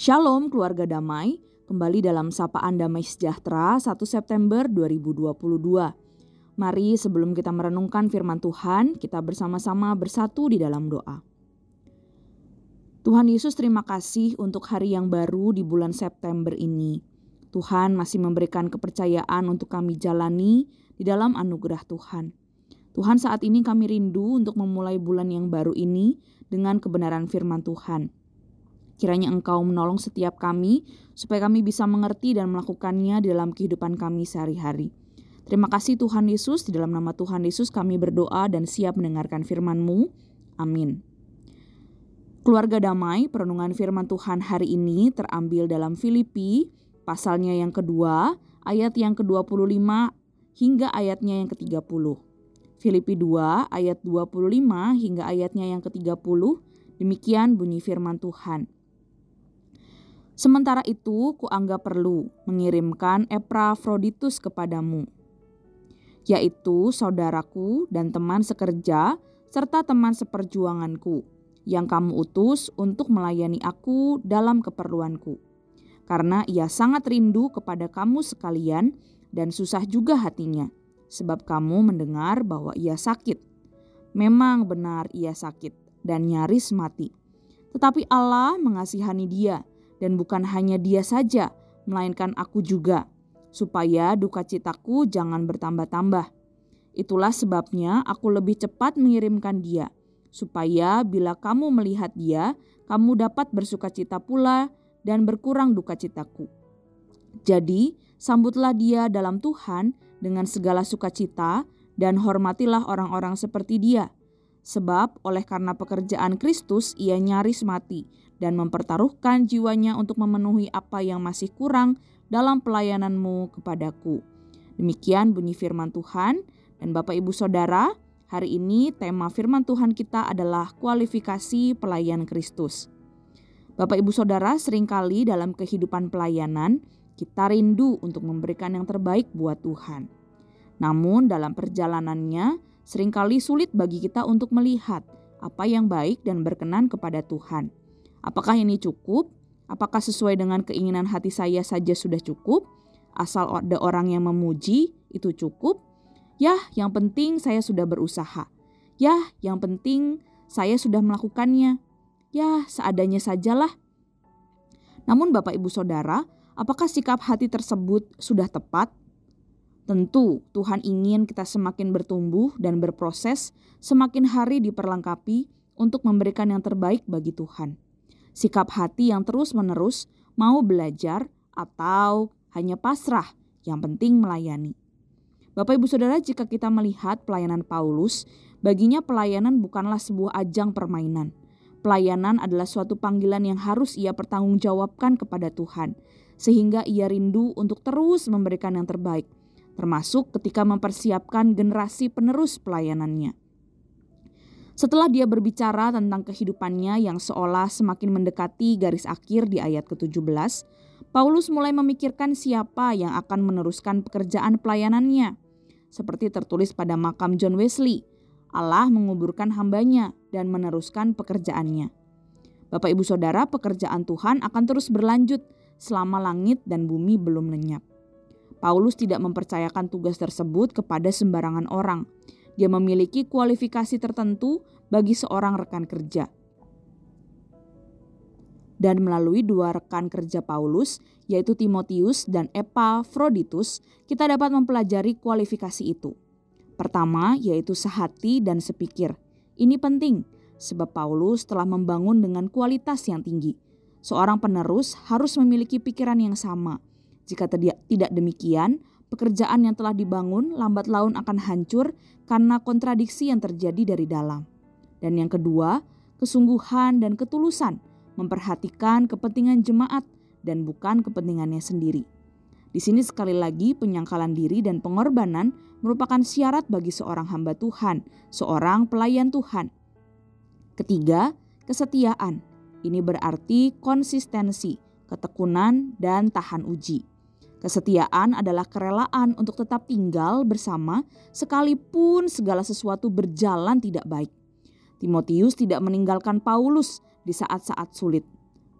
Shalom keluarga damai, kembali dalam Sapaan Damai Sejahtera 1 September 2022. Mari sebelum kita merenungkan firman Tuhan, kita bersama-sama bersatu di dalam doa. Tuhan Yesus terima kasih untuk hari yang baru di bulan September ini. Tuhan masih memberikan kepercayaan untuk kami jalani di dalam anugerah Tuhan. Tuhan saat ini kami rindu untuk memulai bulan yang baru ini dengan kebenaran firman Tuhan. Kiranya Engkau menolong setiap kami supaya kami bisa mengerti dan melakukannya di dalam kehidupan kami sehari-hari. Terima kasih Tuhan Yesus, di dalam nama Tuhan Yesus kami berdoa dan siap mendengarkan firman-Mu. Amin. Keluarga damai, perenungan firman Tuhan hari ini terambil dalam Filipi, pasalnya yang kedua, ayat yang ke-25 hingga ayatnya yang ke-30. Filipi 2 ayat 25 hingga ayatnya yang ke-30, demikian bunyi firman Tuhan. Sementara itu, kuanggap perlu mengirimkan Epafroditus kepadamu, yaitu saudaraku dan teman sekerja serta teman seperjuanganku yang kamu utus untuk melayani aku dalam keperluanku. Karena ia sangat rindu kepada kamu sekalian dan susah juga hatinya, sebab kamu mendengar bahwa ia sakit. Memang benar ia sakit dan nyaris mati. Tetapi Allah mengasihani dia dan bukan hanya dia saja, melainkan aku juga, supaya duka citaku jangan bertambah-tambah. Itulah sebabnya aku lebih cepat mengirimkan dia, supaya bila kamu melihat dia, kamu dapat bersuka cita pula dan berkurang duka citaku. Jadi, sambutlah dia dalam Tuhan dengan segala sukacita dan hormatilah orang-orang seperti dia. Sebab oleh karena pekerjaan Kristus ia nyaris mati dan mempertaruhkan jiwanya untuk memenuhi apa yang masih kurang dalam pelayananmu kepadaku. Demikian bunyi firman Tuhan dan Bapak Ibu Saudara, hari ini tema firman Tuhan kita adalah kualifikasi pelayan Kristus. Bapak Ibu Saudara, sering kali dalam kehidupan pelayanan kita rindu untuk memberikan yang terbaik buat Tuhan. Namun dalam perjalanannya sering kali sulit bagi kita untuk melihat apa yang baik dan berkenan kepada Tuhan. Apakah ini cukup? Apakah sesuai dengan keinginan hati saya saja sudah cukup? Asal ada orang yang memuji, itu cukup? Ya, yang penting saya sudah berusaha. Ya, yang penting saya sudah melakukannya. Ya, seadanya sajalah. Namun Bapak Ibu Saudara, apakah sikap hati tersebut sudah tepat? Tentu Tuhan ingin kita semakin bertumbuh dan berproses, semakin hari diperlengkapi untuk memberikan yang terbaik bagi Tuhan sikap hati yang terus-menerus mau belajar atau hanya pasrah, yang penting melayani. Bapak Ibu Saudara, jika kita melihat pelayanan Paulus, baginya pelayanan bukanlah sebuah ajang permainan. Pelayanan adalah suatu panggilan yang harus ia pertanggungjawabkan kepada Tuhan, sehingga ia rindu untuk terus memberikan yang terbaik, termasuk ketika mempersiapkan generasi penerus pelayanannya. Setelah dia berbicara tentang kehidupannya yang seolah semakin mendekati garis akhir di ayat ke-17, Paulus mulai memikirkan siapa yang akan meneruskan pekerjaan pelayanannya. Seperti tertulis pada makam John Wesley, Allah menguburkan hambanya dan meneruskan pekerjaannya. Bapak ibu saudara pekerjaan Tuhan akan terus berlanjut selama langit dan bumi belum lenyap. Paulus tidak mempercayakan tugas tersebut kepada sembarangan orang, dia memiliki kualifikasi tertentu bagi seorang rekan kerja. Dan melalui dua rekan kerja Paulus, yaitu Timotius dan Epafroditus, kita dapat mempelajari kualifikasi itu. Pertama, yaitu sehati dan sepikir. Ini penting, sebab Paulus telah membangun dengan kualitas yang tinggi. Seorang penerus harus memiliki pikiran yang sama. Jika tidak demikian, pekerjaan yang telah dibangun lambat laun akan hancur karena kontradiksi yang terjadi dari dalam. Dan yang kedua, kesungguhan dan ketulusan memperhatikan kepentingan jemaat dan bukan kepentingannya sendiri. Di sini sekali lagi penyangkalan diri dan pengorbanan merupakan syarat bagi seorang hamba Tuhan, seorang pelayan Tuhan. Ketiga, kesetiaan. Ini berarti konsistensi, ketekunan, dan tahan uji. Kesetiaan adalah kerelaan untuk tetap tinggal bersama sekalipun segala sesuatu berjalan tidak baik. Timotius tidak meninggalkan Paulus di saat-saat sulit.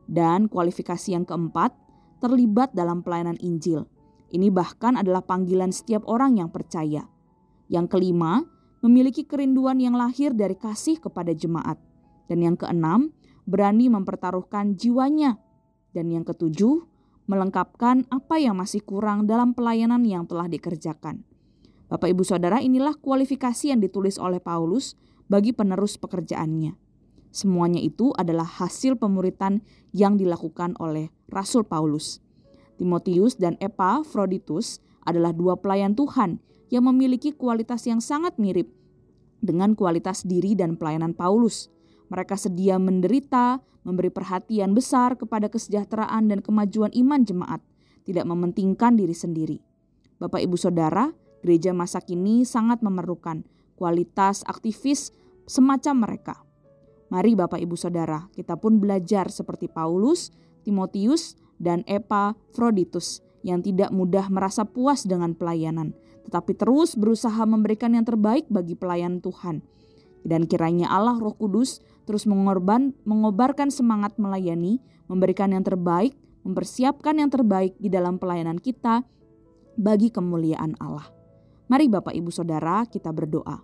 Dan kualifikasi yang keempat, terlibat dalam pelayanan Injil. Ini bahkan adalah panggilan setiap orang yang percaya. Yang kelima, memiliki kerinduan yang lahir dari kasih kepada jemaat. Dan yang keenam, berani mempertaruhkan jiwanya. Dan yang ketujuh, melengkapkan apa yang masih kurang dalam pelayanan yang telah dikerjakan. Bapak Ibu Saudara, inilah kualifikasi yang ditulis oleh Paulus bagi penerus pekerjaannya. Semuanya itu adalah hasil pemuritan yang dilakukan oleh Rasul Paulus. Timotius dan Epafroditus adalah dua pelayan Tuhan yang memiliki kualitas yang sangat mirip dengan kualitas diri dan pelayanan Paulus. Mereka sedia menderita, memberi perhatian besar kepada kesejahteraan dan kemajuan iman jemaat, tidak mementingkan diri sendiri. Bapak, ibu, saudara, gereja masa kini sangat memerlukan kualitas aktivis semacam mereka. Mari, Bapak, ibu, saudara, kita pun belajar seperti Paulus, Timotius, dan Epafroditus yang tidak mudah merasa puas dengan pelayanan, tetapi terus berusaha memberikan yang terbaik bagi pelayan Tuhan dan kiranya Allah Roh Kudus terus mengorban, mengobarkan semangat melayani, memberikan yang terbaik, mempersiapkan yang terbaik di dalam pelayanan kita bagi kemuliaan Allah. Mari Bapak Ibu Saudara kita berdoa.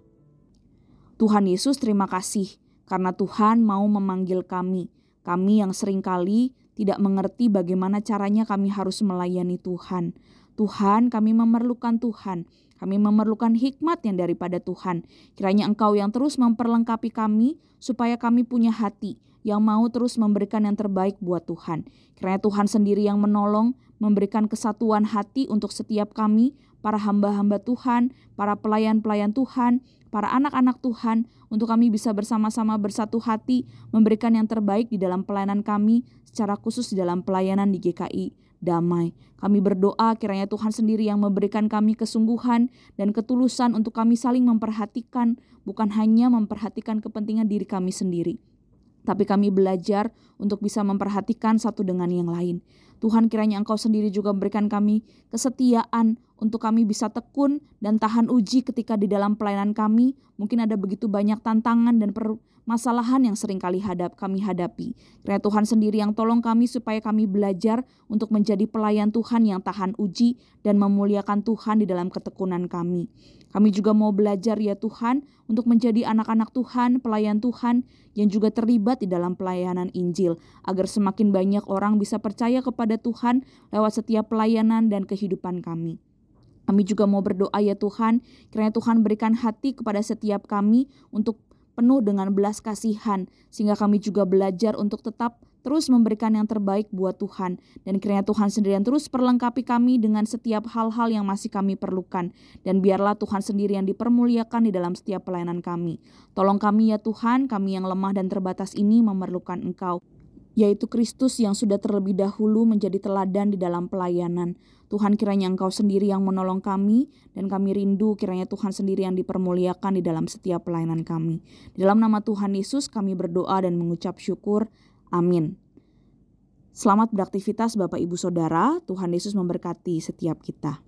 Tuhan Yesus terima kasih karena Tuhan mau memanggil kami, kami yang sering kali tidak mengerti bagaimana caranya kami harus melayani Tuhan. Tuhan, kami memerlukan Tuhan. Kami memerlukan hikmat yang daripada Tuhan. Kiranya Engkau yang terus memperlengkapi kami supaya kami punya hati yang mau terus memberikan yang terbaik buat Tuhan. Kiranya Tuhan sendiri yang menolong, memberikan kesatuan hati untuk setiap kami, para hamba-hamba Tuhan, para pelayan-pelayan Tuhan, para anak-anak Tuhan, untuk kami bisa bersama-sama bersatu hati, memberikan yang terbaik di dalam pelayanan kami, secara khusus di dalam pelayanan di GKI damai. Kami berdoa kiranya Tuhan sendiri yang memberikan kami kesungguhan dan ketulusan untuk kami saling memperhatikan, bukan hanya memperhatikan kepentingan diri kami sendiri. Tapi kami belajar untuk bisa memperhatikan satu dengan yang lain. Tuhan kiranya Engkau sendiri juga memberikan kami kesetiaan untuk kami bisa tekun dan tahan uji ketika di dalam pelayanan kami. Mungkin ada begitu banyak tantangan dan permasalahan yang sering kali hadap kami hadapi. Kiranya Tuhan sendiri yang tolong kami supaya kami belajar untuk menjadi pelayan Tuhan yang tahan uji dan memuliakan Tuhan di dalam ketekunan kami. Kami juga mau belajar ya Tuhan untuk menjadi anak-anak Tuhan, pelayan Tuhan yang juga terlibat di dalam pelayanan Injil agar semakin banyak orang bisa percaya kepada Tuhan lewat setiap pelayanan dan kehidupan kami. Kami juga mau berdoa ya Tuhan, kiranya Tuhan berikan hati kepada setiap kami untuk penuh dengan belas kasihan, sehingga kami juga belajar untuk tetap terus memberikan yang terbaik buat Tuhan. Dan kiranya Tuhan sendiri yang terus perlengkapi kami dengan setiap hal-hal yang masih kami perlukan. Dan biarlah Tuhan sendiri yang dipermuliakan di dalam setiap pelayanan kami. Tolong kami ya Tuhan, kami yang lemah dan terbatas ini memerlukan Engkau yaitu Kristus yang sudah terlebih dahulu menjadi teladan di dalam pelayanan. Tuhan kiranya Engkau sendiri yang menolong kami dan kami rindu kiranya Tuhan sendiri yang dipermuliakan di dalam setiap pelayanan kami. Di dalam nama Tuhan Yesus kami berdoa dan mengucap syukur. Amin. Selamat beraktivitas Bapak Ibu Saudara, Tuhan Yesus memberkati setiap kita.